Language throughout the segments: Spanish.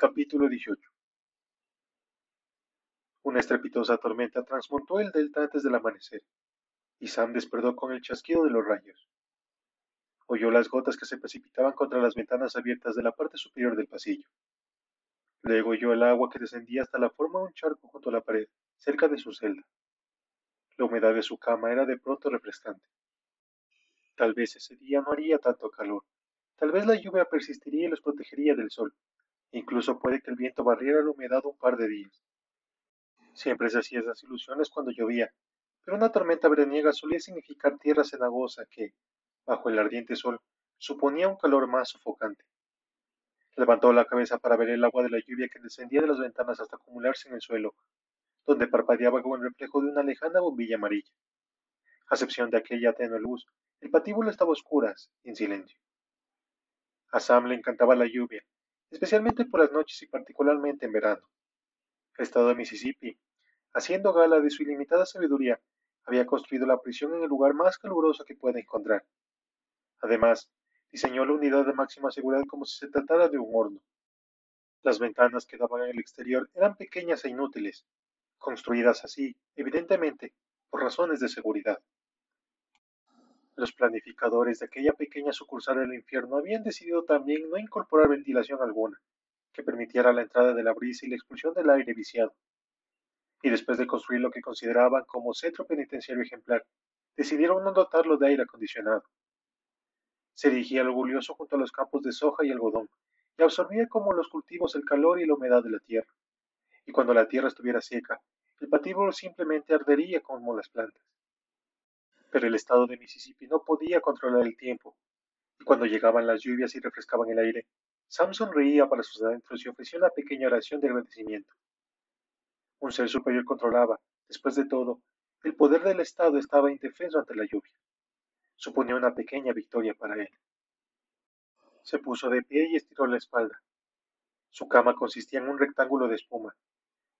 Capítulo 18 Una estrepitosa tormenta transmontó el delta antes del amanecer, y Sam despertó con el chasquido de los rayos. Oyó las gotas que se precipitaban contra las ventanas abiertas de la parte superior del pasillo. Luego oyó el agua que descendía hasta la forma de un charco junto a la pared, cerca de su celda. La humedad de su cama era de pronto refrescante. Tal vez ese día no haría tanto calor. Tal vez la lluvia persistiría y los protegería del sol. Incluso puede que el viento barriera la humedad un par de días. Siempre se hacía esas ilusiones cuando llovía, pero una tormenta veraniega solía significar tierra cenagosa que, bajo el ardiente sol, suponía un calor más sofocante. Levantó la cabeza para ver el agua de la lluvia que descendía de las ventanas hasta acumularse en el suelo, donde parpadeaba como el reflejo de una lejana bombilla amarilla. A excepción de aquella tenue luz, el patíbulo estaba a oscuras en silencio. A Sam le encantaba la lluvia, especialmente por las noches y particularmente en verano. El estado de Mississippi, haciendo gala de su ilimitada sabiduría, había construido la prisión en el lugar más caluroso que pueda encontrar. Además, diseñó la unidad de máxima seguridad como si se tratara de un horno. Las ventanas que daban el exterior eran pequeñas e inútiles, construidas así, evidentemente, por razones de seguridad. Los planificadores de aquella pequeña sucursal del infierno habían decidido también no incorporar ventilación alguna, que permitiera la entrada de la brisa y la expulsión del aire viciado. Y después de construir lo que consideraban como centro penitenciario ejemplar, decidieron no dotarlo de aire acondicionado. Se dirigía orgulloso junto a los campos de soja y algodón, y absorbía como los cultivos el calor y la humedad de la tierra. Y cuando la tierra estuviera seca, el patíbulo simplemente ardería como las plantas. Pero el estado de Mississippi no podía controlar el tiempo, y cuando llegaban las lluvias y refrescaban el aire, Sam sonreía para sus adentros y ofrecía una pequeña oración de agradecimiento. Un ser superior controlaba, después de todo, el poder del Estado estaba indefenso ante la lluvia. Suponía una pequeña victoria para él. Se puso de pie y estiró la espalda. Su cama consistía en un rectángulo de espuma,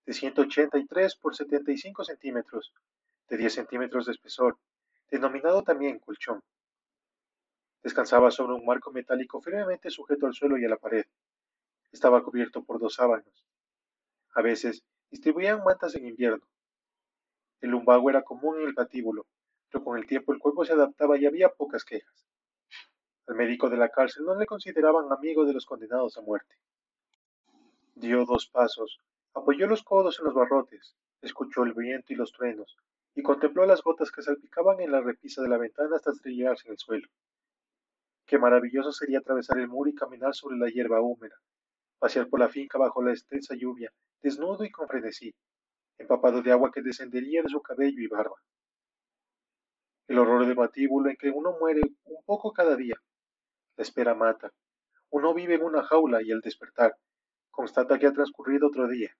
de 183 por 75 centímetros, de 10 centímetros de espesor, denominado también colchón. Descansaba sobre un marco metálico firmemente sujeto al suelo y a la pared. Estaba cubierto por dos sábanos. A veces distribuían mantas en invierno. El lumbago era común en el patíbulo, pero con el tiempo el cuerpo se adaptaba y había pocas quejas. Al médico de la cárcel no le consideraban amigo de los condenados a muerte. Dio dos pasos, apoyó los codos en los barrotes, escuchó el viento y los truenos, y contempló las gotas que salpicaban en la repisa de la ventana hasta estrellarse en el suelo. Qué maravilloso sería atravesar el muro y caminar sobre la hierba húmeda, pasear por la finca bajo la extensa lluvia, desnudo y con frenesí, empapado de agua que descendería de su cabello y barba. El horror de batíbulo en que uno muere un poco cada día. La espera mata. Uno vive en una jaula y al despertar, constata que ha transcurrido otro día,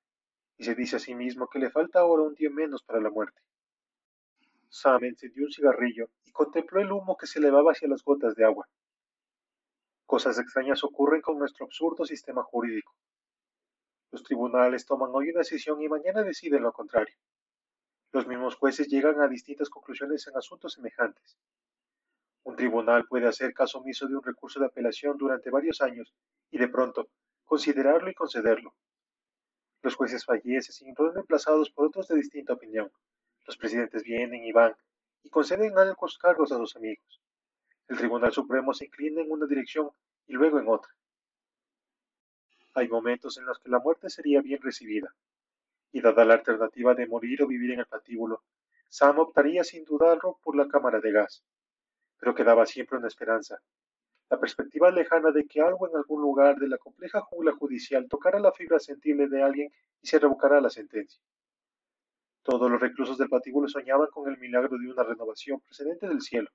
y se dice a sí mismo que le falta ahora un día menos para la muerte. Sam encendió un cigarrillo y contempló el humo que se elevaba hacia las gotas de agua. Cosas extrañas ocurren con nuestro absurdo sistema jurídico. Los tribunales toman hoy una decisión y mañana deciden lo contrario. Los mismos jueces llegan a distintas conclusiones en asuntos semejantes. Un tribunal puede hacer caso omiso de un recurso de apelación durante varios años y de pronto considerarlo y concederlo. Los jueces fallecen y son reemplazados por otros de distinta opinión. Los presidentes vienen y van y conceden altos cargos a sus amigos. El Tribunal Supremo se inclina en una dirección y luego en otra. Hay momentos en los que la muerte sería bien recibida, y dada la alternativa de morir o vivir en el patíbulo, Sam optaría sin dudarlo por la cámara de gas. Pero quedaba siempre una esperanza, la perspectiva lejana de que algo en algún lugar de la compleja jungla judicial tocara la fibra sensible de alguien y se revocara la sentencia. Todos los reclusos del patíbulo soñaban con el milagro de una renovación procedente del cielo,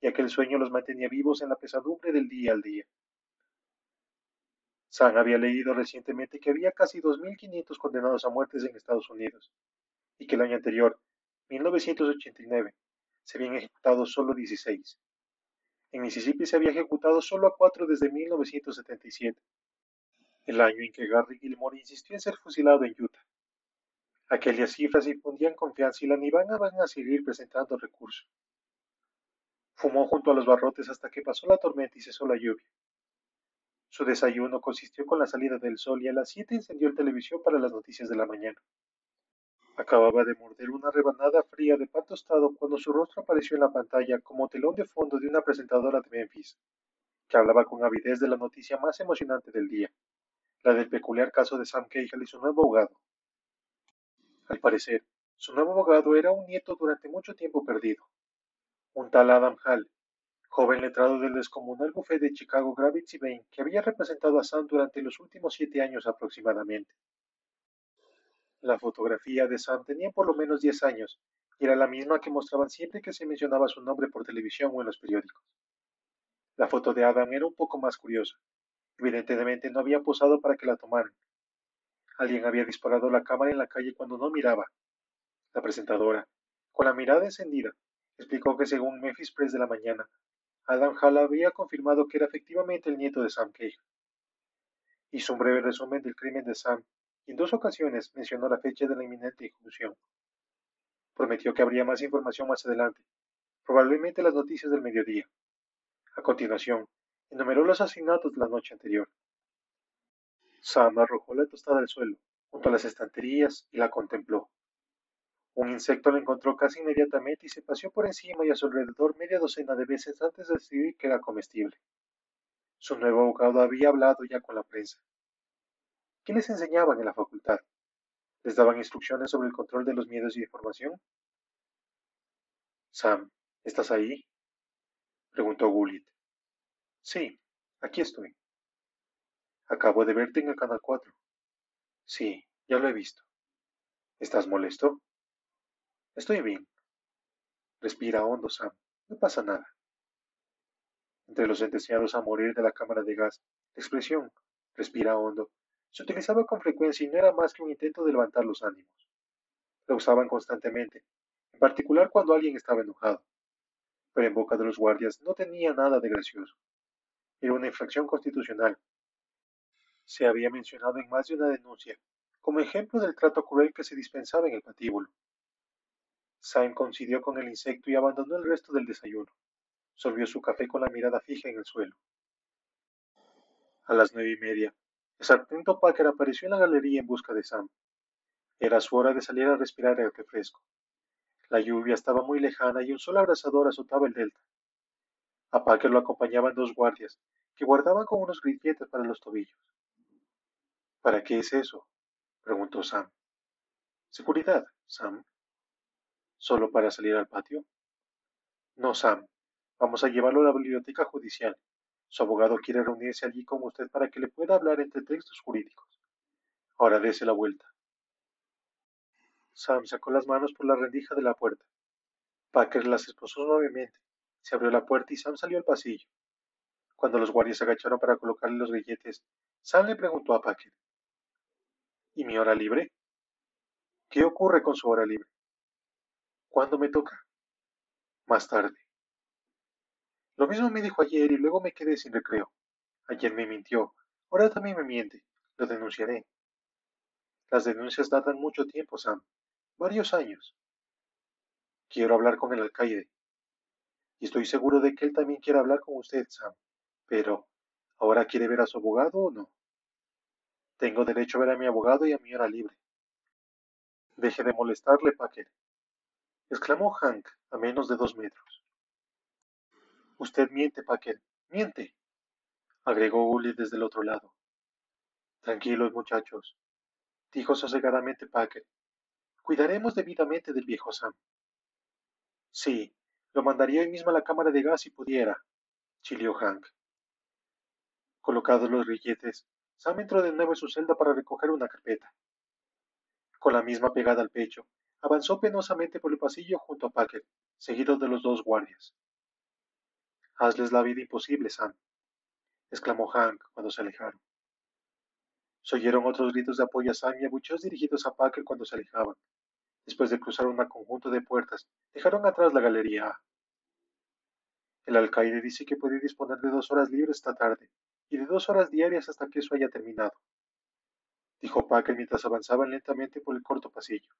y aquel sueño los mantenía vivos en la pesadumbre del día al día. Sam había leído recientemente que había casi 2.500 condenados a muertes en Estados Unidos, y que el año anterior, 1989, se habían ejecutado solo 16. En Mississippi se había ejecutado solo a cuatro desde 1977, el año en que Gary Gilmore insistió en ser fusilado en Utah. Aquellas cifras infundían confianza y la Nivana van a seguir presentando recursos. Fumó junto a los barrotes hasta que pasó la tormenta y cesó la lluvia. Su desayuno consistió con la salida del sol y a las siete encendió el televisión para las noticias de la mañana. Acababa de morder una rebanada fría de pan tostado cuando su rostro apareció en la pantalla como telón de fondo de una presentadora de Memphis, que hablaba con avidez de la noticia más emocionante del día, la del peculiar caso de Sam Cahill y su nuevo abogado. Al parecer, su nuevo abogado era un nieto durante mucho tiempo perdido, un tal Adam Hall, joven letrado del descomunal bufete de Chicago Gravity Bain que había representado a Sam durante los últimos siete años aproximadamente. La fotografía de Sam tenía por lo menos diez años y era la misma que mostraban siempre que se mencionaba su nombre por televisión o en los periódicos. La foto de Adam era un poco más curiosa. Evidentemente no había posado para que la tomaran. Alguien había disparado la cámara en la calle cuando no miraba. La presentadora, con la mirada encendida, explicó que según Memphis Press de la mañana, Adam Hall había confirmado que era efectivamente el nieto de Sam Cahill. Hizo un breve resumen del crimen de Sam y en dos ocasiones mencionó la fecha de la inminente ejecución. Prometió que habría más información más adelante, probablemente las noticias del mediodía. A continuación, enumeró los asesinatos de la noche anterior. Sam arrojó la tostada al suelo, junto a las estanterías, y la contempló. Un insecto la encontró casi inmediatamente y se paseó por encima y a su alrededor media docena de veces antes de decidir que era comestible. Su nuevo abogado había hablado ya con la prensa. ¿Qué les enseñaban en la facultad? ¿Les daban instrucciones sobre el control de los miedos y información? Sam, ¿estás ahí? preguntó Gullit. Sí, aquí estoy. Acabo de verte en Canal 4. Sí, ya lo he visto. ¿Estás molesto? Estoy bien. Respira hondo, Sam. No pasa nada. Entre los sentenciados a morir de la cámara de gas, la expresión respira hondo se utilizaba con frecuencia y no era más que un intento de levantar los ánimos. Lo usaban constantemente, en particular cuando alguien estaba enojado pero en boca de los guardias no tenía nada de gracioso. Era una infracción constitucional. Se había mencionado en más de una denuncia, como ejemplo del trato cruel que se dispensaba en el patíbulo. Sam coincidió con el insecto y abandonó el resto del desayuno. Solvió su café con la mirada fija en el suelo. A las nueve y media, el sargento Packer apareció en la galería en busca de Sam. Era su hora de salir a respirar aire fresco. La lluvia estaba muy lejana y un sol abrasador azotaba el delta. A Parker lo acompañaban dos guardias, que guardaban con unos grilletes para los tobillos. ¿Para qué es eso? preguntó Sam. Seguridad, Sam. ¿Solo para salir al patio? No, Sam. Vamos a llevarlo a la biblioteca judicial. Su abogado quiere reunirse allí con usted para que le pueda hablar entre textos jurídicos. Ahora dése la vuelta. Sam sacó las manos por la rendija de la puerta. Packer las esposó suavemente. Se abrió la puerta y Sam salió al pasillo. Cuando los guardias se agacharon para colocarle los grilletes, Sam le preguntó a Packer. ¿Y mi hora libre? ¿Qué ocurre con su hora libre? ¿Cuándo me toca? Más tarde. Lo mismo me dijo ayer y luego me quedé sin recreo. Ayer me mintió, ahora también me miente. Lo denunciaré. Las denuncias datan mucho tiempo, Sam varios años. Quiero hablar con el alcaide. Y estoy seguro de que él también quiere hablar con usted, Sam. Pero, ¿ahora quiere ver a su abogado o no? Tengo derecho a ver a mi abogado y a mi hora libre. Deje de molestarle, Packer. exclamó Hank a menos de dos metros. Usted miente, Packer, miente, agregó Uli desde el otro lado. Tranquilos, muchachos, dijo sosegadamente Packer, Cuidaremos debidamente del viejo Sam. Sí, lo mandaría hoy mismo a la cámara de gas si pudiera, chilió Hank. Colocados los grilletes, Sam entró de nuevo en su celda para recoger una carpeta. Con la misma pegada al pecho, avanzó penosamente por el pasillo junto a Packer, seguido de los dos guardias. Hazles la vida imposible, Sam, exclamó Hank cuando se alejaron. Se oyeron otros gritos de apoyo a Sam y abucheos dirigidos a Packer cuando se alejaban. Después de cruzar un conjunto de puertas, dejaron atrás la galería A. El alcaide dice que puede disponer de dos horas libres esta tarde y de dos horas diarias hasta que eso haya terminado, dijo Packer mientras avanzaban lentamente por el corto pasillo.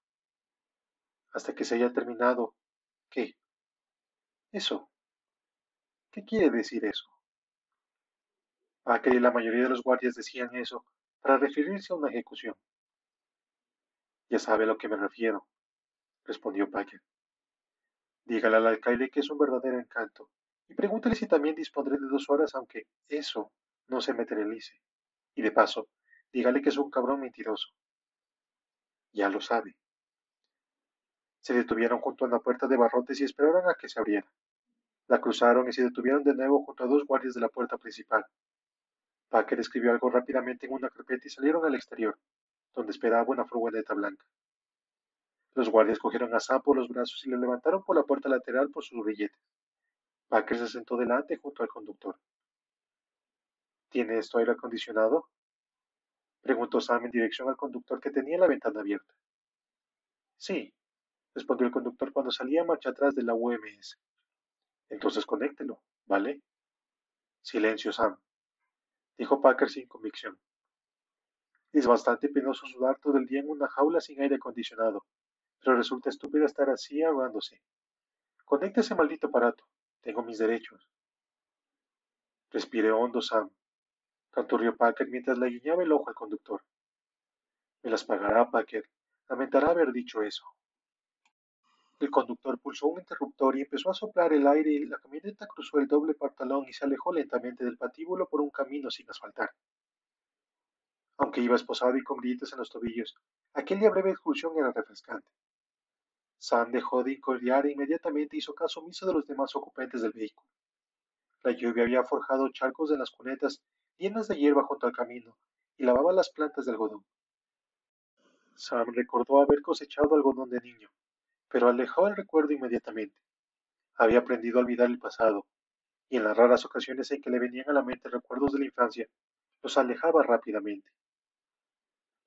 Hasta que se haya terminado. ¿Qué? Eso. ¿Qué quiere decir eso? Packer y la mayoría de los guardias decían eso para referirse a una ejecución. Ya sabe a lo que me refiero, respondió Packer. Dígale al alcalde que es un verdadero encanto y pregúntele si también dispondré de dos horas aunque eso no se materialice. Y de paso, dígale que es un cabrón mentiroso. Ya lo sabe. Se detuvieron junto a la puerta de barrotes y esperaron a que se abriera. La cruzaron y se detuvieron de nuevo junto a dos guardias de la puerta principal. Packer escribió algo rápidamente en una carpeta y salieron al exterior, donde esperaba una furgoneta blanca. Los guardias cogieron a Sam por los brazos y le levantaron por la puerta lateral por sus grilletes. Packer se sentó delante junto al conductor. ¿Tiene esto aire acondicionado? Preguntó Sam en dirección al conductor que tenía la ventana abierta. Sí, respondió el conductor cuando salía marcha atrás de la UMS. Entonces conéctelo, ¿vale? Silencio, Sam, dijo Packer sin convicción. Es bastante penoso sudar todo el día en una jaula sin aire acondicionado, pero resulta estúpido estar así ahogándose. Conecte ese maldito aparato. Tengo mis derechos. Respire hondo, Sam, canturrió mientras le guiñaba el ojo al conductor. Me las pagará, Packer. Lamentará haber dicho eso. El conductor pulsó un interruptor y empezó a soplar el aire y la camioneta cruzó el doble partalón y se alejó lentamente del patíbulo por un camino sin asfaltar. Aunque iba esposado y con grietas en los tobillos, aquella breve excursión era refrescante. Sam dejó de incordiar e inmediatamente hizo caso omiso de los demás ocupantes del vehículo. La lluvia había forjado charcos en las cunetas llenas de hierba junto al camino y lavaba las plantas de algodón. Sam recordó haber cosechado algodón de niño, pero alejó el recuerdo inmediatamente. Había aprendido a olvidar el pasado, y en las raras ocasiones en que le venían a la mente recuerdos de la infancia, los alejaba rápidamente.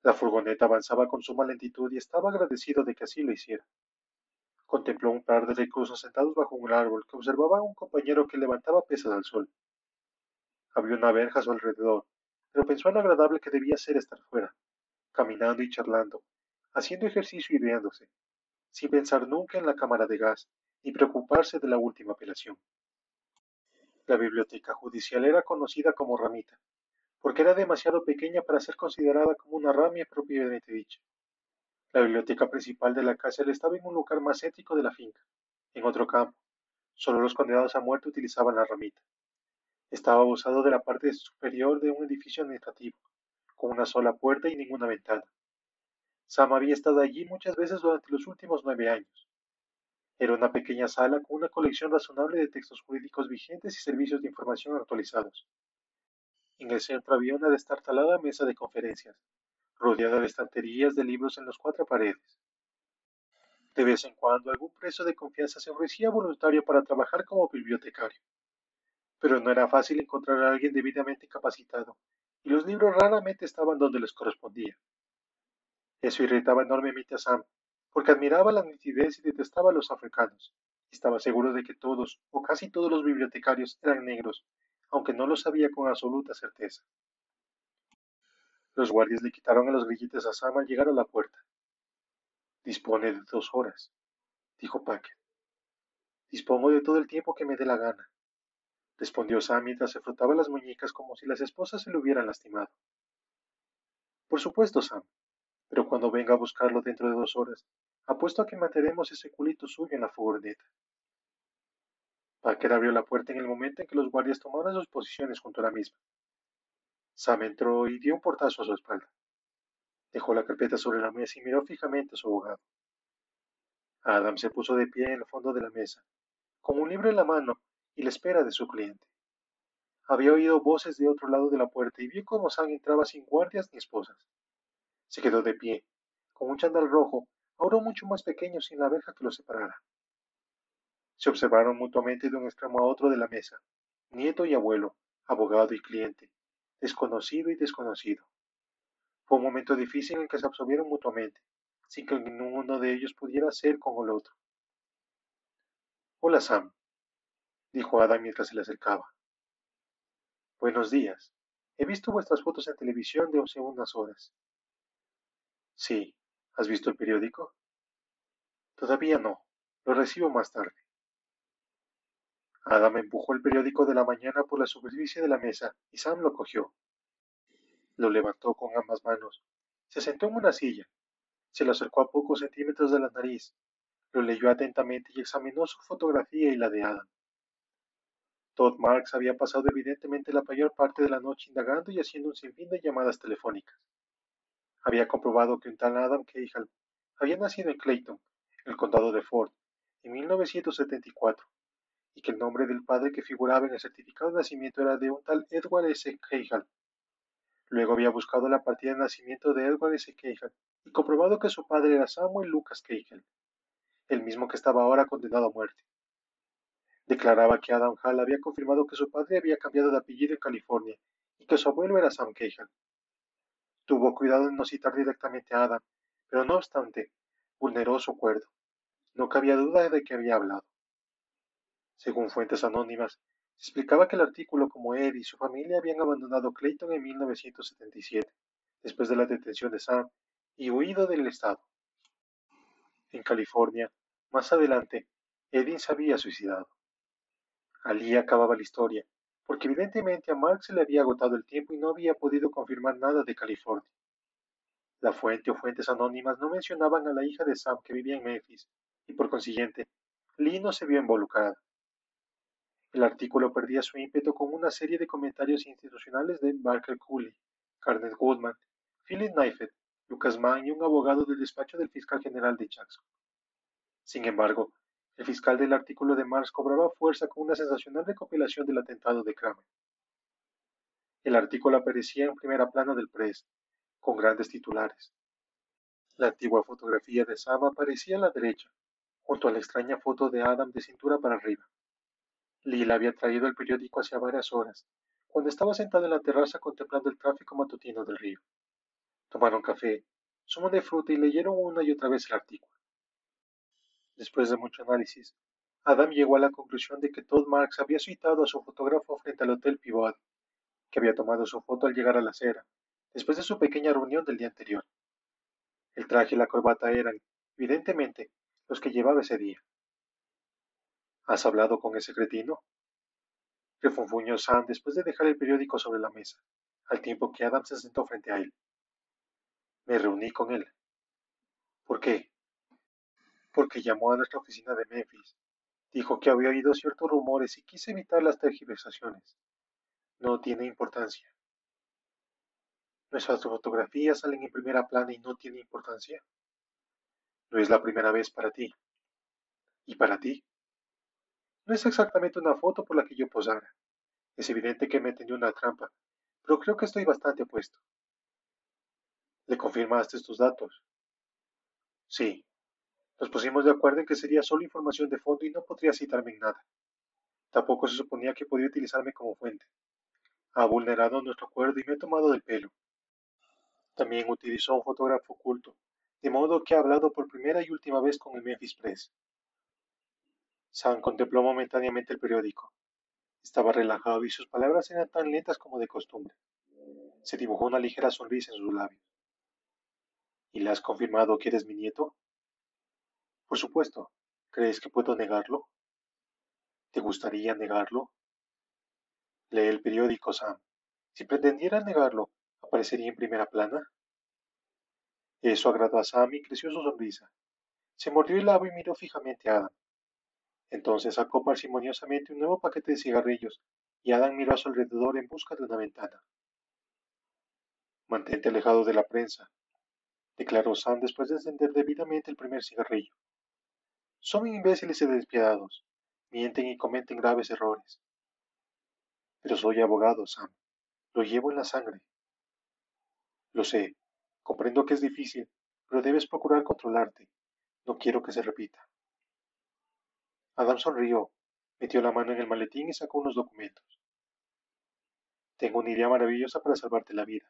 La furgoneta avanzaba con suma lentitud y estaba agradecido de que así lo hiciera. Contempló un par de reclusos sentados bajo un árbol que observaba a un compañero que levantaba pesas al sol. Había una verja a su alrededor, pero pensó en lo agradable que debía ser estar fuera, caminando y charlando, haciendo ejercicio y riéndose, sin pensar nunca en la cámara de gas, ni preocuparse de la última apelación. La biblioteca judicial era conocida como ramita, porque era demasiado pequeña para ser considerada como una ramia propiamente dicha. La biblioteca principal de la cárcel estaba en un lugar más ético de la finca, en otro campo. Solo los condenados a muerte utilizaban la ramita. Estaba usado de la parte superior de un edificio administrativo, con una sola puerta y ninguna ventana. Sam había estado allí muchas veces durante los últimos nueve años. Era una pequeña sala con una colección razonable de textos jurídicos vigentes y servicios de información actualizados. En el centro había una destartalada mesa de conferencias, rodeada de estanterías de libros en las cuatro paredes. De vez en cuando algún preso de confianza se ofrecía voluntario para trabajar como bibliotecario. Pero no era fácil encontrar a alguien debidamente capacitado, y los libros raramente estaban donde les correspondía. Eso irritaba enormemente a Sam, porque admiraba la nitidez y detestaba a los africanos. Estaba seguro de que todos, o casi todos los bibliotecarios, eran negros, aunque no lo sabía con absoluta certeza. Los guardias le quitaron a los grilletes a Sam al llegar a la puerta. Dispone de dos horas, dijo Packer. Dispongo de todo el tiempo que me dé la gana, respondió Sam mientras se frotaba las muñecas como si las esposas se le hubieran lastimado. Por supuesto, Sam, pero cuando venga a buscarlo dentro de dos horas, apuesto a que mataremos ese culito suyo en la furgoneta. Packer abrió la puerta en el momento en que los guardias tomaron sus posiciones junto a la misma. Sam entró y dio un portazo a su espalda. Dejó la carpeta sobre la mesa y miró fijamente a su abogado. Adam se puso de pie en el fondo de la mesa, con un libro en la mano y la espera de su cliente. Había oído voces de otro lado de la puerta y vio cómo Sam entraba sin guardias ni esposas. Se quedó de pie, con un chandal rojo, ahora mucho más pequeño sin la verja que lo separara. Se observaron mutuamente de un extremo a otro de la mesa, nieto y abuelo, abogado y cliente, desconocido y desconocido. Fue un momento difícil en que se absorbieron mutuamente, sin que ninguno de ellos pudiera ser como el otro. Hola, Sam, dijo Adam mientras se le acercaba. Buenos días. He visto vuestras fotos en televisión de hace unas horas. Sí. ¿Has visto el periódico? Todavía no. Lo recibo más tarde. Adam empujó el periódico de la mañana por la superficie de la mesa y Sam lo cogió. Lo levantó con ambas manos. Se sentó en una silla. Se lo acercó a pocos centímetros de la nariz. Lo leyó atentamente y examinó su fotografía y la de Adam. Todd Marks había pasado evidentemente la mayor parte de la noche indagando y haciendo un sinfín de llamadas telefónicas. Había comprobado que un tal Adam Cahill había nacido en Clayton, el condado de Ford, en 1974, y que el nombre del padre que figuraba en el certificado de nacimiento era de un tal Edward S. Cahill. Luego había buscado la partida de nacimiento de Edward S. Cahill y comprobado que su padre era Samuel Lucas Cahill, el mismo que estaba ahora condenado a muerte. Declaraba que Adam Hall había confirmado que su padre había cambiado de apellido en California y que su abuelo era Sam Cahill. Tuvo cuidado en no citar directamente a Adam, pero no obstante, vulneró su acuerdo. No cabía duda de que había hablado. Según fuentes anónimas, se explicaba que el artículo como Ed y su familia habían abandonado Clayton en 1977, después de la detención de Sam, y huido del estado. En California, más adelante, Edin se había suicidado. Allí acababa la historia, porque evidentemente a Mark se le había agotado el tiempo y no había podido confirmar nada de California. La fuente o fuentes anónimas no mencionaban a la hija de Sam que vivía en Memphis, y por consiguiente, Lee no se vio involucrada. El artículo perdía su ímpetu con una serie de comentarios institucionales de Barker Cooley, Garnet Goodman, Philip Neifert, Lucas Mann y un abogado del despacho del fiscal general de Jackson. Sin embargo, el fiscal del artículo de Mars cobraba fuerza con una sensacional recopilación del atentado de Kramer. El artículo aparecía en primera plana del Press, con grandes titulares. La antigua fotografía de Sam aparecía a la derecha, junto a la extraña foto de Adam de cintura para arriba. Lila había traído el periódico hacía varias horas, cuando estaba sentada en la terraza contemplando el tráfico matutino del río. Tomaron café, zumo de fruta y leyeron una y otra vez el artículo. Después de mucho análisis, Adam llegó a la conclusión de que Todd Marks había citado a su fotógrafo frente al Hotel Pivot, que había tomado su foto al llegar a la acera, después de su pequeña reunión del día anterior. El traje y la corbata eran, evidentemente, los que llevaba ese día. ¿Has hablado con ese cretino? Refunfuñó Sam después de dejar el periódico sobre la mesa, al tiempo que Adam se sentó frente a él. Me reuní con él. ¿Por qué? Porque llamó a nuestra oficina de Memphis. Dijo que había oído ciertos rumores y quise evitar las tergiversaciones. No tiene importancia. ¿Nuestras fotografías salen en primera plana y no tiene importancia? No es la primera vez para ti. ¿Y para ti? No es exactamente una foto por la que yo posara. Es evidente que me tendió una trampa, pero creo que estoy bastante opuesto. ¿Le confirmaste estos datos? Sí. Nos pusimos de acuerdo en que sería solo información de fondo y no podría citarme en nada. Tampoco se suponía que podía utilizarme como fuente. Ha vulnerado nuestro acuerdo y me ha tomado del pelo. También utilizó un fotógrafo oculto, de modo que ha hablado por primera y última vez con el Memphis Press. Sam contempló momentáneamente el periódico. Estaba relajado y sus palabras eran tan lentas como de costumbre. Se dibujó una ligera sonrisa en sus labios. ¿Y le has confirmado que eres mi nieto? Por supuesto. ¿Crees que puedo negarlo? ¿Te gustaría negarlo? Lee el periódico, Sam. Si pretendiera negarlo, ¿aparecería en primera plana? Eso agradó a Sam y creció su sonrisa. Se mordió el labio y miró fijamente a Adam. Entonces sacó parsimoniosamente un nuevo paquete de cigarrillos y Adam miró a su alrededor en busca de una ventana. Mantente alejado de la prensa, declaró Sam después de encender debidamente el primer cigarrillo. Son imbéciles y despiadados, mienten y cometen graves errores. Pero soy abogado, Sam. Lo llevo en la sangre. Lo sé, comprendo que es difícil, pero debes procurar controlarte. No quiero que se repita. Adam sonrió, metió la mano en el maletín y sacó unos documentos. Tengo una idea maravillosa para salvarte la vida,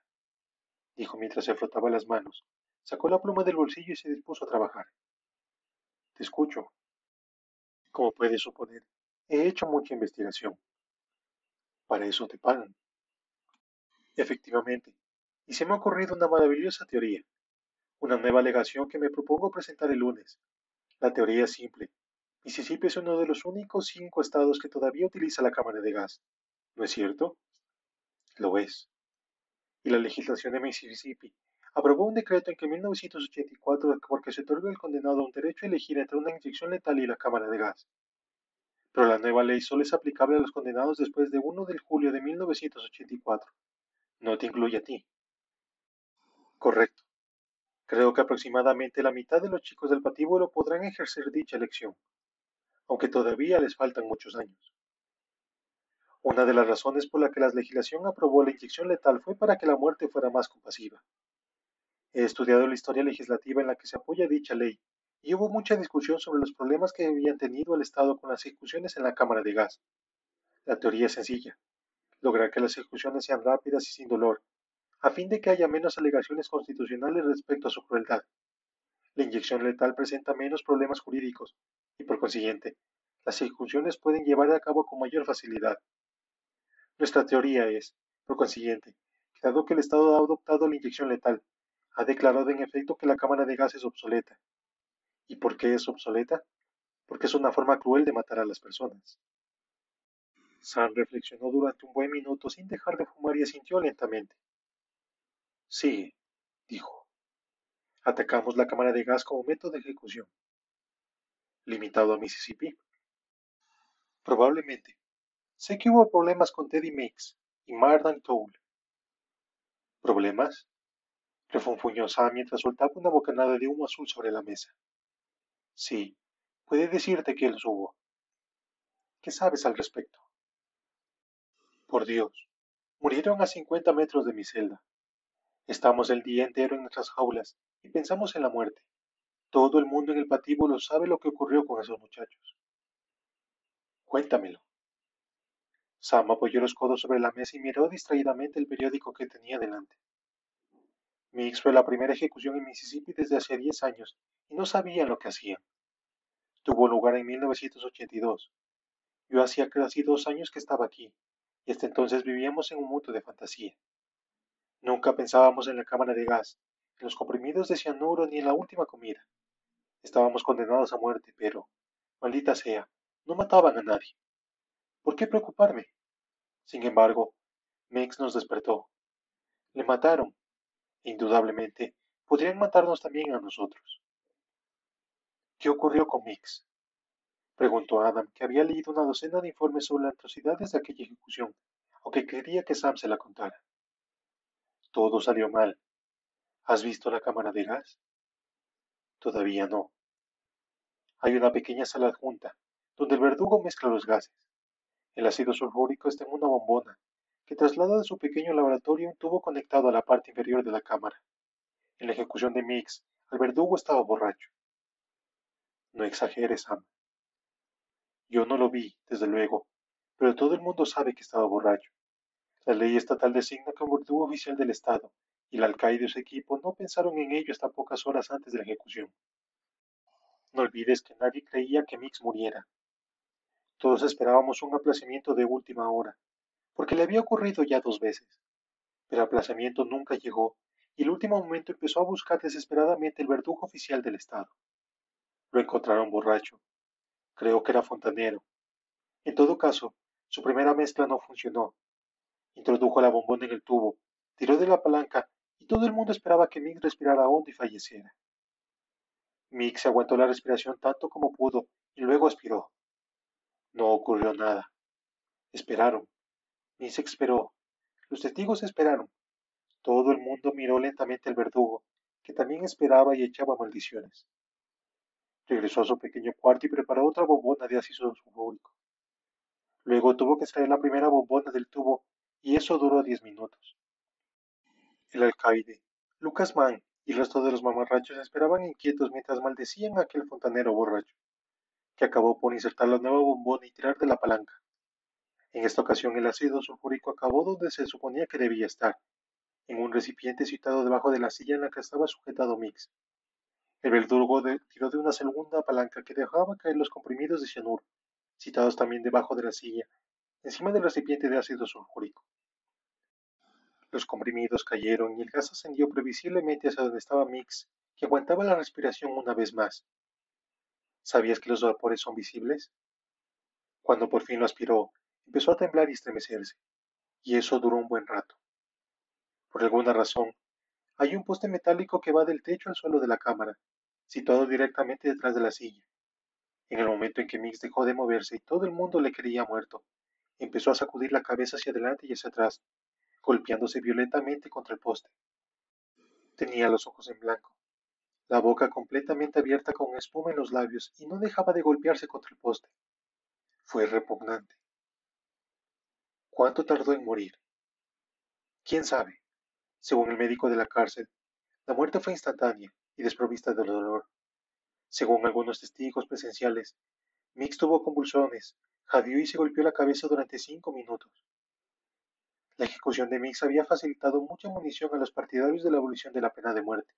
dijo mientras se frotaba las manos. Sacó la pluma del bolsillo y se dispuso a trabajar. Te escucho. Como puedes suponer, he hecho mucha investigación. Para eso te pagan. Efectivamente, y se me ha ocurrido una maravillosa teoría, una nueva alegación que me propongo presentar el lunes. La teoría es simple, Mississippi es uno de los únicos cinco estados que todavía utiliza la cámara de gas, ¿no es cierto? Lo es. Y la legislación de Mississippi aprobó un decreto en que 1984 porque se otorgó al condenado un derecho a elegir entre una inyección letal y la cámara de gas. Pero la nueva ley solo es aplicable a los condenados después de 1 de julio de 1984. No te incluye a ti. Correcto. Creo que aproximadamente la mitad de los chicos del patíbulo podrán ejercer dicha elección, aunque todavía les faltan muchos años. Una de las razones por la que la legislación aprobó la inyección letal fue para que la muerte fuera más compasiva. He estudiado la historia legislativa en la que se apoya dicha ley, y hubo mucha discusión sobre los problemas que habían tenido el Estado con las ejecuciones en la cámara de gas. La teoría es sencilla, lograr que las ejecuciones sean rápidas y sin dolor, a fin de que haya menos alegaciones constitucionales respecto a su crueldad. La inyección letal presenta menos problemas jurídicos, y por consiguiente, las ejecuciones pueden llevar a cabo con mayor facilidad. Nuestra teoría es, por consiguiente, que dado que el Estado ha adoptado la inyección letal, ha declarado en efecto que la cámara de gas es obsoleta. ¿Y por qué es obsoleta? Porque es una forma cruel de matar a las personas. Sam reflexionó durante un buen minuto sin dejar de fumar y asintió lentamente. Sigue, dijo. Atacamos la cámara de gas como método de ejecución. ¿Limitado a Mississippi? Probablemente. Sé que hubo problemas con Teddy Mix y Mardan Towl. ¿Problemas? Refunfuñó Sam mientras soltaba una bocanada de humo azul sobre la mesa. Sí, puede decirte que los hubo. ¿Qué sabes al respecto? Por Dios, murieron a cincuenta metros de mi celda. Estamos el día entero en nuestras jaulas y pensamos en la muerte. Todo el mundo en el patíbulo sabe lo que ocurrió con esos muchachos. Cuéntamelo. Sam apoyó los codos sobre la mesa y miró distraídamente el periódico que tenía delante. Mix fue la primera ejecución en Mississippi desde hace 10 años y no sabían lo que hacían. Tuvo lugar en 1982. Yo hacía casi dos años que estaba aquí y hasta entonces vivíamos en un mundo de fantasía. Nunca pensábamos en la cámara de gas, en los comprimidos de cianuro ni en la última comida. Estábamos condenados a muerte, pero, maldita sea, no mataban a nadie. ¿Por qué preocuparme? Sin embargo, Mix nos despertó. Le mataron Indudablemente, podrían matarnos también a nosotros. ¿Qué ocurrió con Mix? Preguntó Adam, que había leído una docena de informes sobre las atrocidades de aquella ejecución, aunque quería que Sam se la contara. Todo salió mal. ¿Has visto la cámara de gas? Todavía no. Hay una pequeña sala adjunta, donde el verdugo mezcla los gases. El ácido sulfúrico está en una bombona, que traslada de su pequeño laboratorio un tubo conectado a la parte inferior de la cámara. En la ejecución de Mix, el verdugo estaba borracho. No exageres, Sam. Yo no lo vi, desde luego, pero todo el mundo sabe que estaba borracho. La ley estatal designa como verdugo oficial del Estado, y el alcaide y su equipo no pensaron en ello hasta pocas horas antes de la ejecución. No olvides que nadie creía que Mix muriera. Todos esperábamos un aplazamiento de última hora, porque le había ocurrido ya dos veces. Pero el aplazamiento nunca llegó, y el último momento empezó a buscar desesperadamente el verdugo oficial del Estado. Lo encontraron borracho. Creo que era fontanero. En todo caso, su primera mezcla no funcionó. Introdujo la bombona en el tubo, tiró de la palanca y todo el mundo esperaba que Mick respirara hondo y falleciera. Mick se aguantó la respiración tanto como pudo y luego aspiró. No ocurrió nada. Esperaron. Miss esperó. Los testigos esperaron. Todo el mundo miró lentamente al verdugo, que también esperaba y echaba maldiciones. Regresó a su pequeño cuarto y preparó otra bombona de ácido sulfúrico. Luego tuvo que extraer la primera bombona del tubo y eso duró diez minutos. El alcaide, Lucas Mann y el resto de los mamarrachos esperaban inquietos mientras maldecían a aquel fontanero borracho, que acabó por insertar la nueva bombona y tirar de la palanca. En esta ocasión el ácido sulfúrico acabó donde se suponía que debía estar, en un recipiente situado debajo de la silla en la que estaba sujetado Mix. El verdugo tiró de una segunda palanca que dejaba caer los comprimidos de cianuro, citados también debajo de la silla, encima del recipiente de ácido sulfúrico. Los comprimidos cayeron y el gas ascendió previsiblemente hacia donde estaba Mix, que aguantaba la respiración una vez más. ¿Sabías que los vapores son visibles? Cuando por fin lo aspiró, empezó a temblar y estremecerse, y eso duró un buen rato. Por alguna razón, hay un poste metálico que va del techo al suelo de la cámara, situado directamente detrás de la silla. En el momento en que Mix dejó de moverse y todo el mundo le creía muerto, empezó a sacudir la cabeza hacia adelante y hacia atrás, golpeándose violentamente contra el poste. Tenía los ojos en blanco, la boca completamente abierta con espuma en los labios y no dejaba de golpearse contra el poste. Fue repugnante. ¿Cuánto tardó en morir? ¿Quién sabe? Según el médico de la cárcel, la muerte fue instantánea y desprovista de dolor. Según algunos testigos presenciales, Mix tuvo convulsiones, jadeó y se golpeó la cabeza durante cinco minutos. La ejecución de Mix había facilitado mucha munición a los partidarios de la abolición de la pena de muerte.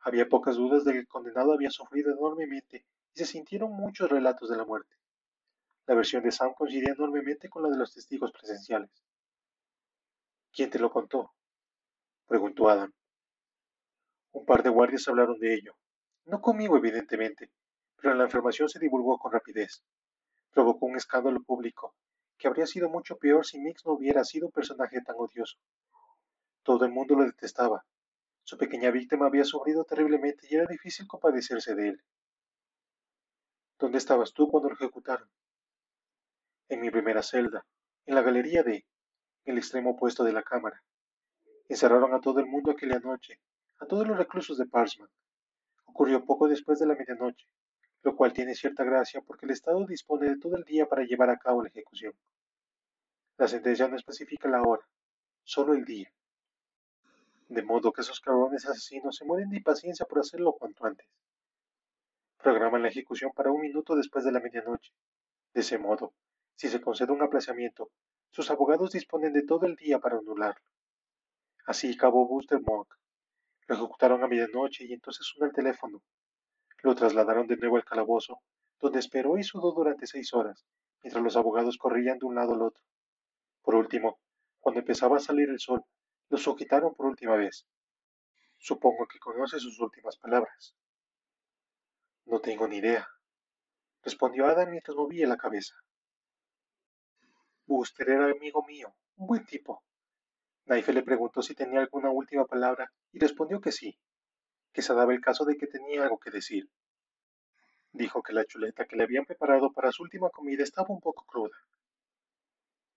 Había pocas dudas de que el condenado había sufrido enormemente y se sintieron muchos relatos de la muerte. La versión de Sam coincidía enormemente con la de los testigos presenciales. ¿Quién te lo contó? preguntó Adam. Un par de guardias hablaron de ello. No conmigo, evidentemente, pero la información se divulgó con rapidez. Provocó un escándalo público, que habría sido mucho peor si Mix no hubiera sido un personaje tan odioso. Todo el mundo lo detestaba. Su pequeña víctima había sufrido terriblemente y era difícil compadecerse de él. ¿Dónde estabas tú cuando lo ejecutaron? En mi primera celda, en la galería de, en el extremo opuesto de la cámara. Encerraron a todo el mundo aquella noche, a todos los reclusos de Parsman. Ocurrió poco después de la medianoche, lo cual tiene cierta gracia porque el Estado dispone de todo el día para llevar a cabo la ejecución. La sentencia no especifica la hora, solo el día. De modo que esos cabrones asesinos se mueren de impaciencia por hacerlo cuanto antes. Programan la ejecución para un minuto después de la medianoche. De ese modo, si se concede un aplazamiento, sus abogados disponen de todo el día para anularlo. Así acabó Buster Monk. Lo ejecutaron a medianoche y entonces sonó el teléfono. Lo trasladaron de nuevo al calabozo, donde esperó y sudó durante seis horas, mientras los abogados corrían de un lado al otro. Por último, cuando empezaba a salir el sol, lo sujetaron por última vez. Supongo que conoce sus últimas palabras. No tengo ni idea, respondió Adam mientras movía la cabeza. Buster era amigo mío, un buen tipo. Naife le preguntó si tenía alguna última palabra y respondió que sí, que se daba el caso de que tenía algo que decir. Dijo que la chuleta que le habían preparado para su última comida estaba un poco cruda.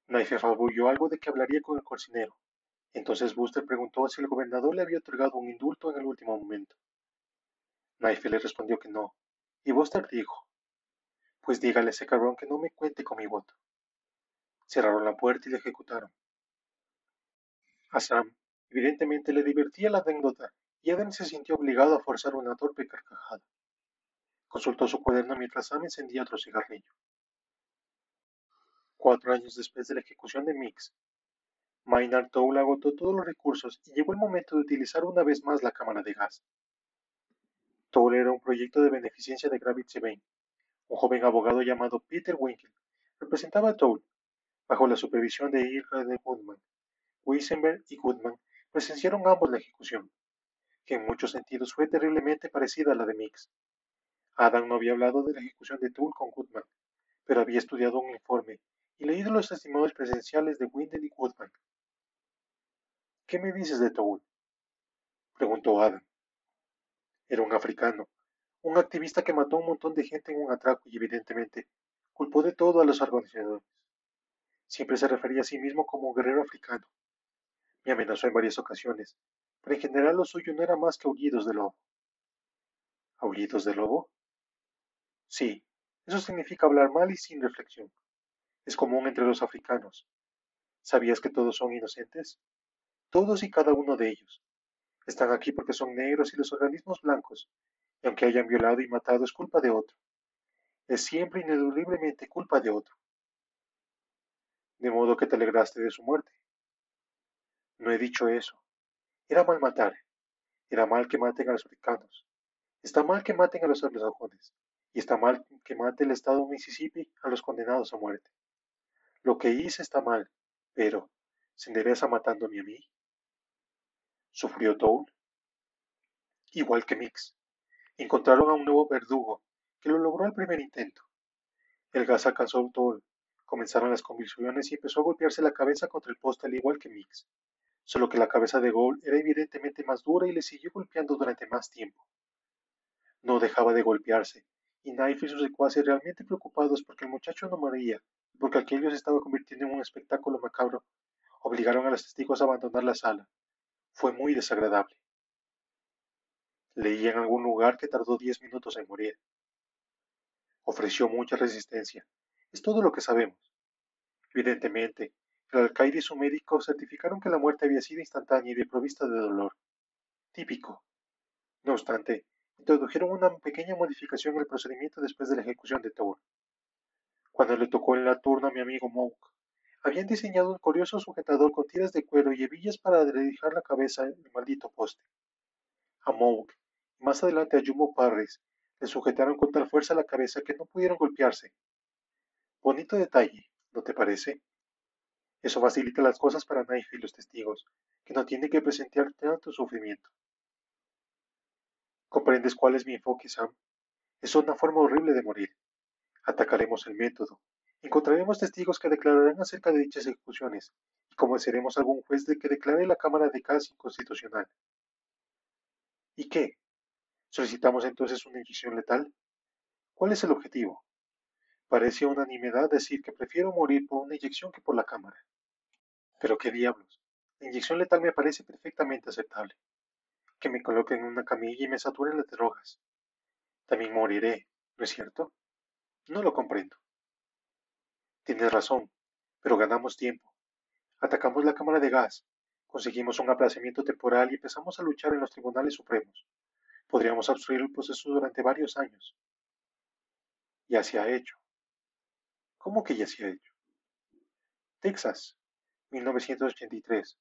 Naife fabulló algo de que hablaría con el cocinero. Entonces Buster preguntó si el gobernador le había otorgado un indulto en el último momento. Naife le respondió que no, y Buster dijo, pues dígale a ese cabrón que no me cuente con mi voto. Cerraron la puerta y le ejecutaron. A Sam, evidentemente, le divertía la anécdota y Adam se sintió obligado a forzar una torpe carcajada. Consultó su cuaderno mientras Sam encendía otro cigarrillo. Cuatro años después de la ejecución de Mix, Maynard Towl agotó todos los recursos y llegó el momento de utilizar una vez más la cámara de gas. Towl era un proyecto de beneficencia de Gravity Bain. Un joven abogado llamado Peter Winkle representaba a Towl, bajo la supervisión de Irka de Goodman. Weisenberg y Goodman presenciaron ambos la ejecución, que en muchos sentidos fue terriblemente parecida a la de Mix. Adam no había hablado de la ejecución de Toole con Goodman, pero había estudiado un informe y leído los testimonios presenciales de Windel y Goodman. ¿Qué me dices de Toole? preguntó Adam. Era un africano, un activista que mató a un montón de gente en un atraco y evidentemente culpó de todo a los organizadores. Siempre se refería a sí mismo como guerrero africano. Me amenazó en varias ocasiones, pero en general lo suyo no era más que aullidos de lobo. ¿Aullidos de lobo? Sí, eso significa hablar mal y sin reflexión. Es común entre los africanos. ¿Sabías que todos son inocentes? Todos y cada uno de ellos. Están aquí porque son negros y los organismos blancos, y aunque hayan violado y matado es culpa de otro. Es siempre ineludiblemente culpa de otro. De modo que te alegraste de su muerte. No he dicho eso. Era mal matar. Era mal que maten a los africanos. Está mal que maten a los anglosajones. Y está mal que mate el Estado de Mississippi a los condenados a muerte. Lo que hice está mal, pero ¿se endereza matándome a mí? ¿Sufrió Towl? Igual que Mix. Encontraron a un nuevo verdugo que lo logró al primer intento. El gas alcanzó a Toll, comenzaron las convulsiones y empezó a golpearse la cabeza contra el poste al igual que Mix, solo que la cabeza de Gold era evidentemente más dura y le siguió golpeando durante más tiempo. No dejaba de golpearse, y Knife y sus secuaces realmente preocupados porque el muchacho no moría y porque aquello se estaba convirtiendo en un espectáculo macabro, obligaron a los testigos a abandonar la sala. Fue muy desagradable. Leí en algún lugar que tardó diez minutos en morir. Ofreció mucha resistencia. Es todo lo que sabemos. Evidentemente, el alcaide y su médico certificaron que la muerte había sido instantánea y de provista de dolor. Típico. No obstante, introdujeron una pequeña modificación el procedimiento después de la ejecución de Thor. Cuando le tocó en la turno a mi amigo Mouk, habían diseñado un curioso sujetador con tiras de cuero y hebillas para dedijar la cabeza en el maldito poste. A Mouk, y más adelante a Jumbo Parris, le sujetaron con tal fuerza la cabeza que no pudieron golpearse. Bonito detalle, ¿no te parece? Eso facilita las cosas para Knife y los testigos, que no tienen que presenciar tanto sufrimiento. ¿Comprendes cuál es mi enfoque, Sam? Es una forma horrible de morir. Atacaremos el método. Encontraremos testigos que declararán acerca de dichas ejecuciones y convenceremos a algún juez de que declare la Cámara de Gas inconstitucional. ¿Y qué? ¿Solicitamos entonces una inyección letal? ¿Cuál es el objetivo? Parece unanimidad decir que prefiero morir por una inyección que por la cámara. Pero qué diablos. La inyección letal me parece perfectamente aceptable que me coloquen en una camilla y me saturen las drogas. También moriré, ¿no es cierto? No lo comprendo. Tienes razón, pero ganamos tiempo. Atacamos la cámara de gas, conseguimos un aplazamiento temporal y empezamos a luchar en los tribunales supremos. Podríamos obstruir el proceso durante varios años. Ya se ha hecho. ¿Cómo que ya se ha hecho? Texas, 1983.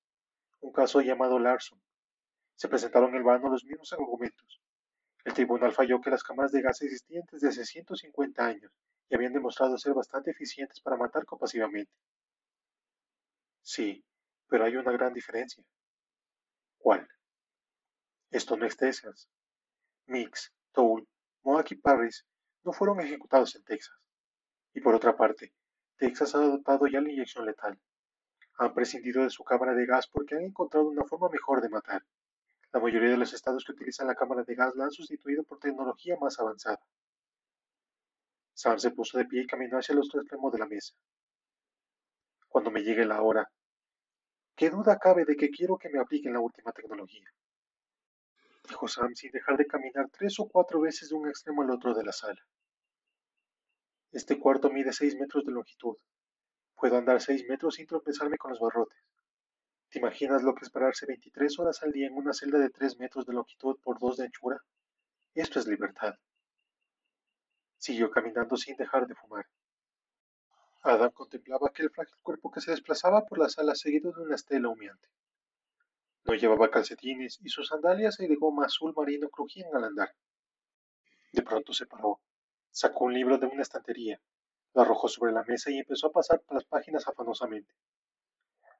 Un caso llamado Larson. Se presentaron en el vano los mismos argumentos. El tribunal falló que las cámaras de gas existían desde hace 150 años y habían demostrado ser bastante eficientes para matar compasivamente. Sí, pero hay una gran diferencia. ¿Cuál? Esto no es Texas. Mix, Toul, Mohawk y Parris no fueron ejecutados en Texas. Y por otra parte, Texas ha adoptado ya la inyección letal. Han prescindido de su cámara de gas porque han encontrado una forma mejor de matar. La mayoría de los estados que utilizan la cámara de gas la han sustituido por tecnología más avanzada. Sam se puso de pie y caminó hacia el otro extremo de la mesa. Cuando me llegue la hora, ¿qué duda cabe de que quiero que me apliquen la última tecnología? Dijo Sam sin dejar de caminar tres o cuatro veces de un extremo al otro de la sala. Este cuarto mide seis metros de longitud. Puedo andar seis metros sin tropezarme con los barrotes. ¿Te imaginas lo que es pararse 23 horas al día en una celda de 3 metros de longitud por 2 de anchura? Esto es libertad. Siguió caminando sin dejar de fumar. Adam contemplaba aquel frágil cuerpo que se desplazaba por la sala seguido de una estela humeante. No llevaba calcetines y sus sandalias de goma azul marino crujían al andar. De pronto se paró, sacó un libro de una estantería, lo arrojó sobre la mesa y empezó a pasar por las páginas afanosamente.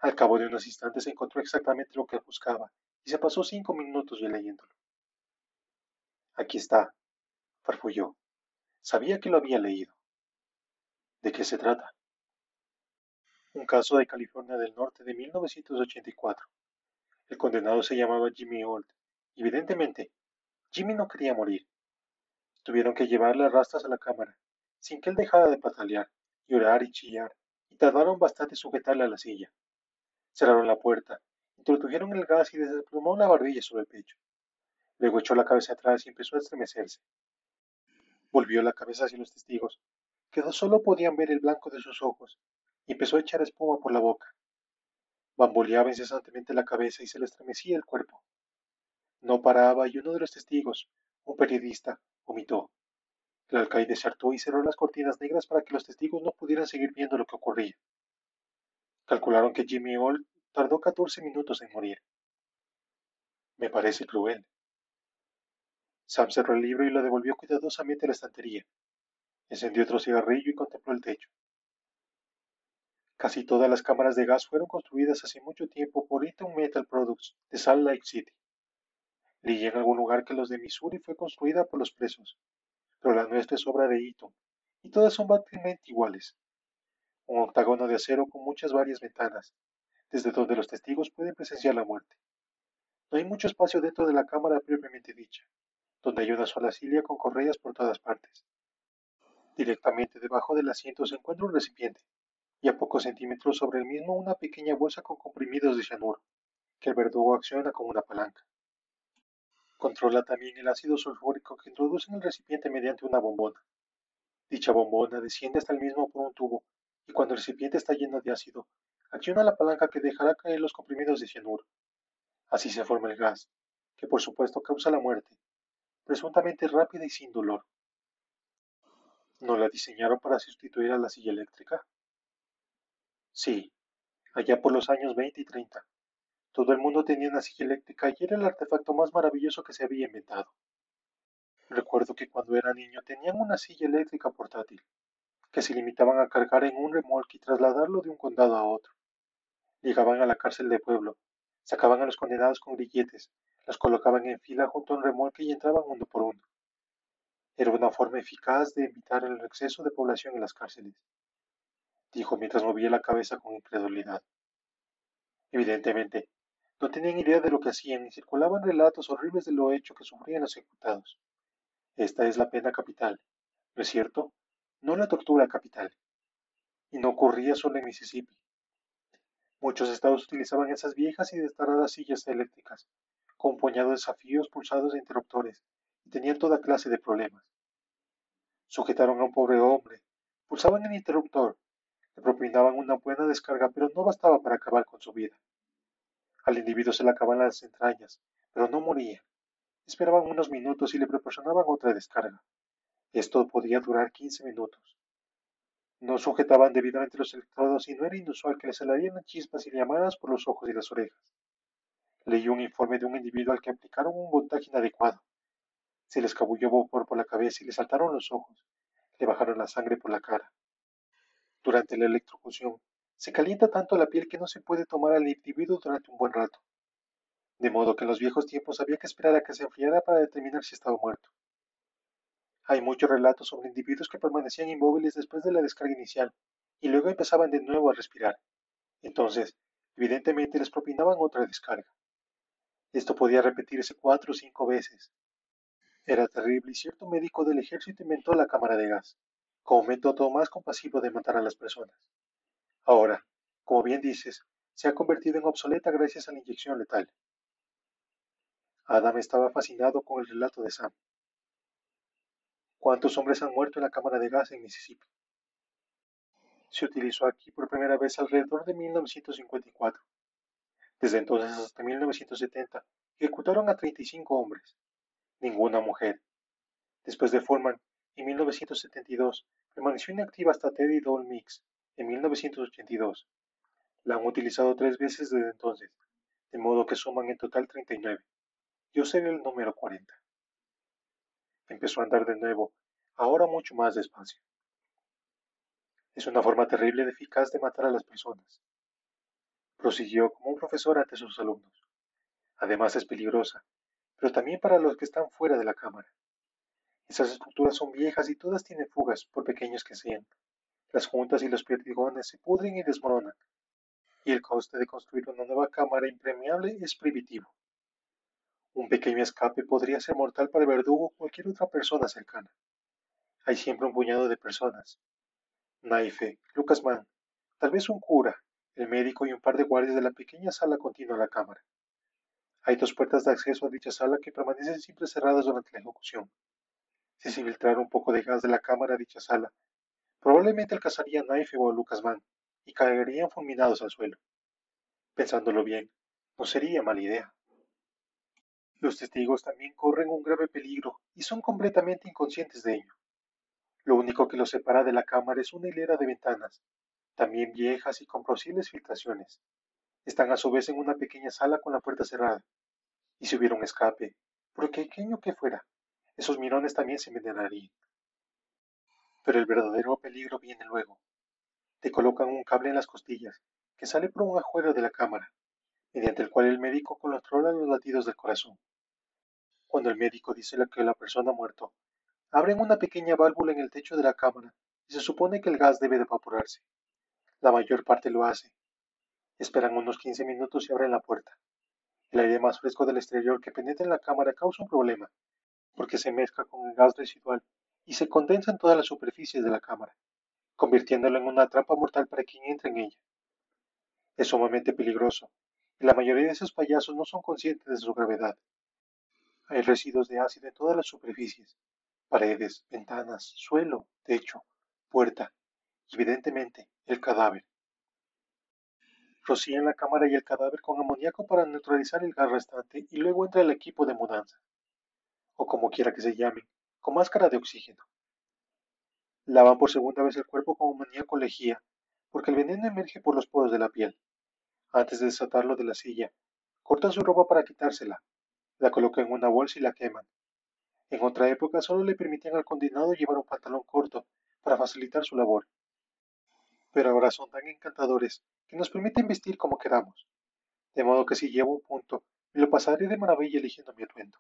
Al cabo de unos instantes encontró exactamente lo que buscaba y se pasó cinco minutos leyéndolo. Aquí está, farfulló. Sabía que lo había leído. ¿De qué se trata? Un caso de California del Norte de 1984. El condenado se llamaba Jimmy Old. evidentemente, Jimmy no quería morir. Tuvieron que llevarle rastras a la cámara, sin que él dejara de patalear, llorar y chillar, y tardaron bastante sujetarle a la silla. Cerraron la puerta, introdujeron el gas y desplomó la barbilla sobre el pecho. Luego echó la cabeza atrás y empezó a estremecerse. Volvió la cabeza hacia los testigos, que solo podían ver el blanco de sus ojos, y empezó a echar espuma por la boca. Bamboleaba incesantemente la cabeza y se le estremecía el cuerpo. No paraba y uno de los testigos, un periodista, vomitó. El alcaide se hartó y cerró las cortinas negras para que los testigos no pudieran seguir viendo lo que ocurría. Calcularon que Jimmy Old tardó 14 minutos en morir. Me parece cruel. Sam cerró el libro y lo devolvió cuidadosamente a la estantería. Encendió otro cigarrillo y contempló el techo. Casi todas las cámaras de gas fueron construidas hace mucho tiempo por Eaton Metal Products de Salt Lake City. Leí en algún lugar que los de Missouri fue construida por los presos, pero la nuestra es obra de Eaton, y todas son básicamente iguales. Un octágono de acero con muchas varias ventanas, desde donde los testigos pueden presenciar la muerte. No hay mucho espacio dentro de la cámara propiamente dicha, donde hay una sola silla con correas por todas partes. Directamente debajo del asiento se encuentra un recipiente, y a pocos centímetros sobre el mismo una pequeña bolsa con comprimidos de cianuro, que el verdugo acciona con una palanca. Controla también el ácido sulfúrico que introduce en el recipiente mediante una bombona. Dicha bombona desciende hasta el mismo por un tubo, y cuando el recipiente está lleno de ácido, acciona la palanca que dejará caer los comprimidos de cianuro. Así se forma el gas, que por supuesto causa la muerte, presuntamente rápida y sin dolor. ¿No la diseñaron para sustituir a la silla eléctrica? Sí, allá por los años 20 y 30. Todo el mundo tenía una silla eléctrica y era el artefacto más maravilloso que se había inventado. Recuerdo que cuando era niño tenían una silla eléctrica portátil, que se limitaban a cargar en un remolque y trasladarlo de un condado a otro. Llegaban a la cárcel de pueblo Sacaban a los condenados con grilletes, los colocaban en fila junto a un remolque y entraban uno por uno. Era una forma eficaz de evitar el exceso de población en las cárceles, dijo mientras movía la cabeza con incredulidad. Evidentemente, no tenían idea de lo que hacían y circulaban relatos horribles de lo hecho que sufrían los ejecutados. Esta es la pena capital, ¿no es cierto? No la tortura capital. Y no ocurría solo en Mississippi. Muchos estados utilizaban esas viejas y destaradas sillas eléctricas, con puñado de desafíos pulsados de interruptores, y tenían toda clase de problemas. Sujetaron a un pobre hombre, pulsaban el interruptor, le propinaban una buena descarga, pero no bastaba para acabar con su vida. Al individuo se le acababan las entrañas, pero no moría. Esperaban unos minutos y le proporcionaban otra descarga. Esto podía durar quince minutos. No sujetaban debidamente los electrodos y no era inusual que les salieran chispas y llamadas por los ojos y las orejas. Leí un informe de un individuo al que aplicaron un voltaje inadecuado. Se le escabulló vapor por la cabeza y le saltaron los ojos. Le bajaron la sangre por la cara. Durante la electrocución, se calienta tanto la piel que no se puede tomar al individuo durante un buen rato. De modo que en los viejos tiempos había que esperar a que se enfriara para determinar si estaba muerto. Hay muchos relatos sobre individuos que permanecían inmóviles después de la descarga inicial y luego empezaban de nuevo a respirar. Entonces, evidentemente les propinaban otra descarga. Esto podía repetirse cuatro o cinco veces. Era terrible y cierto médico del ejército inventó la cámara de gas, como método más compasivo de matar a las personas. Ahora, como bien dices, se ha convertido en obsoleta gracias a la inyección letal. Adam estaba fascinado con el relato de Sam. ¿Cuántos hombres han muerto en la cámara de gas en Mississippi? Se utilizó aquí por primera vez alrededor de 1954. Desde entonces hasta 1970 ejecutaron a 35 hombres, ninguna mujer. Después de Foreman, en 1972, permaneció inactiva hasta Teddy Doll Mix, en 1982. La han utilizado tres veces desde entonces, de modo que suman en total 39. Yo seré el número 40. Empezó a andar de nuevo, ahora mucho más despacio. Es una forma terrible y eficaz de matar a las personas. Prosiguió como un profesor ante sus alumnos. Además es peligrosa, pero también para los que están fuera de la cámara. Esas estructuras son viejas y todas tienen fugas, por pequeños que sean. Las juntas y los perdigones se pudren y desmoronan, y el coste de construir una nueva cámara impermeable es prohibitivo. Un pequeño escape podría ser mortal para el verdugo o cualquier otra persona cercana. Hay siempre un puñado de personas. Naife, Lucas Mann, tal vez un cura, el médico y un par de guardias de la pequeña sala continua a la cámara. Hay dos puertas de acceso a dicha sala que permanecen siempre cerradas durante la ejecución. Si se filtrara un poco de gas de la cámara a dicha sala, probablemente alcanzaría a Naife o Lucas Mann y caerían fulminados al suelo. Pensándolo bien, no sería mala idea. Los testigos también corren un grave peligro y son completamente inconscientes de ello. Lo único que los separa de la cámara es una hilera de ventanas, también viejas y con posibles filtraciones. Están a su vez en una pequeña sala con la puerta cerrada. Y si hubiera un escape, por pequeño que fuera, esos mirones también se envenenarían. Pero el verdadero peligro viene luego. Te colocan un cable en las costillas, que sale por un ajuero de la cámara, mediante el cual el médico controla los latidos del corazón. Cuando el médico dice que la persona ha muerto, Abren una pequeña válvula en el techo de la cámara y se supone que el gas debe de evaporarse. La mayor parte lo hace. Esperan unos 15 minutos y abren la puerta. El aire más fresco del exterior que penetra en la cámara causa un problema, porque se mezcla con el gas residual y se condensa en todas las superficies de la cámara, convirtiéndolo en una trampa mortal para quien entre en ella. Es sumamente peligroso, y la mayoría de esos payasos no son conscientes de su gravedad. Hay residuos de ácido en todas las superficies, paredes, ventanas, suelo, techo, puerta y evidentemente el cadáver. Rocían la cámara y el cadáver con amoníaco para neutralizar el gas restante y luego entra el equipo de mudanza, o como quiera que se llame, con máscara de oxígeno. Lavan por segunda vez el cuerpo con amoníaco lejía, porque el veneno emerge por los poros de la piel. Antes de desatarlo de la silla, cortan su ropa para quitársela, la colocan en una bolsa y la queman. En otra época solo le permitían al condenado llevar un pantalón corto para facilitar su labor. Pero ahora son tan encantadores que nos permiten vestir como queramos. De modo que si llevo un punto, me lo pasaré de maravilla eligiendo mi atuendo.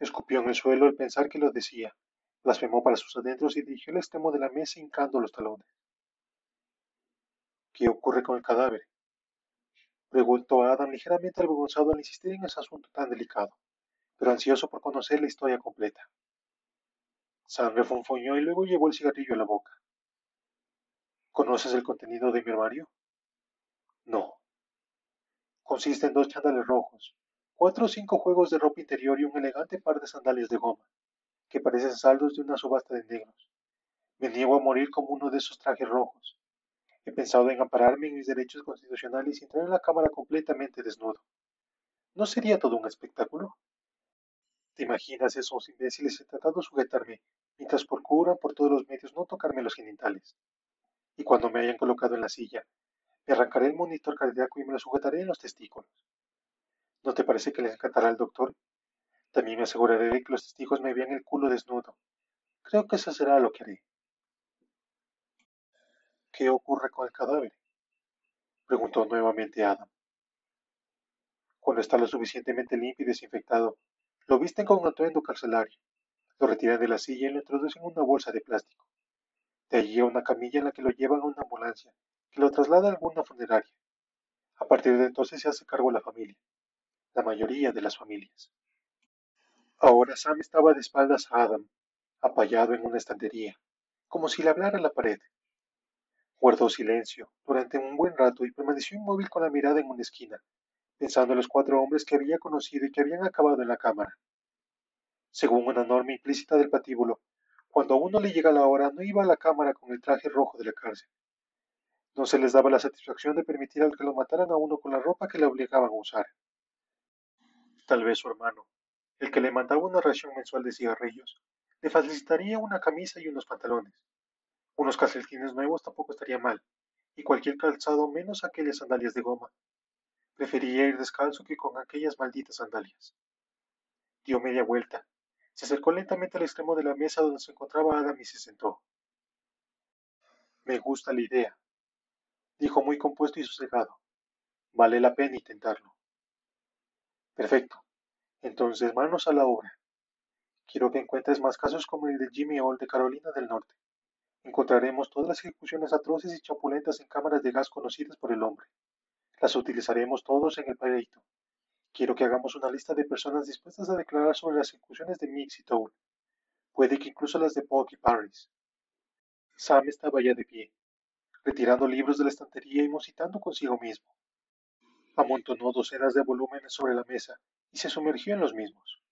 Escupió en el suelo al pensar que lo decía, blasfemó para sus adentros y dirigió el extremo de la mesa hincando los talones. ¿Qué ocurre con el cadáver? Preguntó Adam ligeramente avergonzado al insistir en ese asunto tan delicado, pero ansioso por conocer la historia completa. Sam refunfuñó y luego llevó el cigarrillo a la boca. ¿Conoces el contenido de mi armario? No. Consiste en dos chándales rojos, cuatro o cinco juegos de ropa interior y un elegante par de sandalias de goma, que parecen saldos de una subasta de negros. Me niego a morir como uno de esos trajes rojos. He pensado en ampararme en mis derechos constitucionales y entrar en la cámara completamente desnudo. ¿No sería todo un espectáculo? ¿Te imaginas esos imbéciles tratando de sujetarme mientras procuran por todos los medios no tocarme los genitales? Y cuando me hayan colocado en la silla, me arrancaré el monitor cardíaco y me lo sujetaré en los testículos. ¿No te parece que les encantará al doctor? También me aseguraré de que los testigos me vean el culo desnudo. Creo que eso será lo que haré. ¿Qué ocurre con el cadáver? preguntó nuevamente Adam. Cuando está lo suficientemente limpio y desinfectado, lo visten con un atuendo carcelario, lo retiran de la silla y lo introducen en una bolsa de plástico. De allí a una camilla en la que lo llevan a una ambulancia, que lo traslada a alguna funeraria. A partir de entonces se hace cargo la familia, la mayoría de las familias. Ahora Sam estaba de espaldas a Adam, apoyado en una estantería, como si le hablara la pared. Guardó silencio durante un buen rato y permaneció inmóvil con la mirada en una esquina, pensando en los cuatro hombres que había conocido y que habían acabado en la cámara. Según una norma implícita del patíbulo, cuando a uno le llega la hora no iba a la cámara con el traje rojo de la cárcel. No se les daba la satisfacción de permitir al que lo mataran a uno con la ropa que le obligaban a usar. Tal vez su hermano, el que le mandaba una ración mensual de cigarrillos, le facilitaría una camisa y unos pantalones. Unos calcetines nuevos tampoco estaría mal, y cualquier calzado menos aquellas sandalias de goma, Prefería ir descalzo que con aquellas malditas sandalias. Dio media vuelta. Se acercó lentamente al extremo de la mesa donde se encontraba Adam y se sentó. Me gusta la idea, dijo muy compuesto y sosegado. Vale la pena intentarlo. Perfecto. Entonces manos a la obra. Quiero que encuentres más casos como el de Jimmy Hall de Carolina del Norte. Encontraremos todas las ejecuciones atroces y chapulentas en cámaras de gas conocidas por el hombre. Las utilizaremos todos en el proyecto. Quiero que hagamos una lista de personas dispuestas a declarar sobre las ejecuciones de Mix y Toad. Puede que incluso las de Buck y Paris. Sam estaba ya de pie, retirando libros de la estantería y musitando consigo mismo. Amontonó docenas de volúmenes sobre la mesa y se sumergió en los mismos.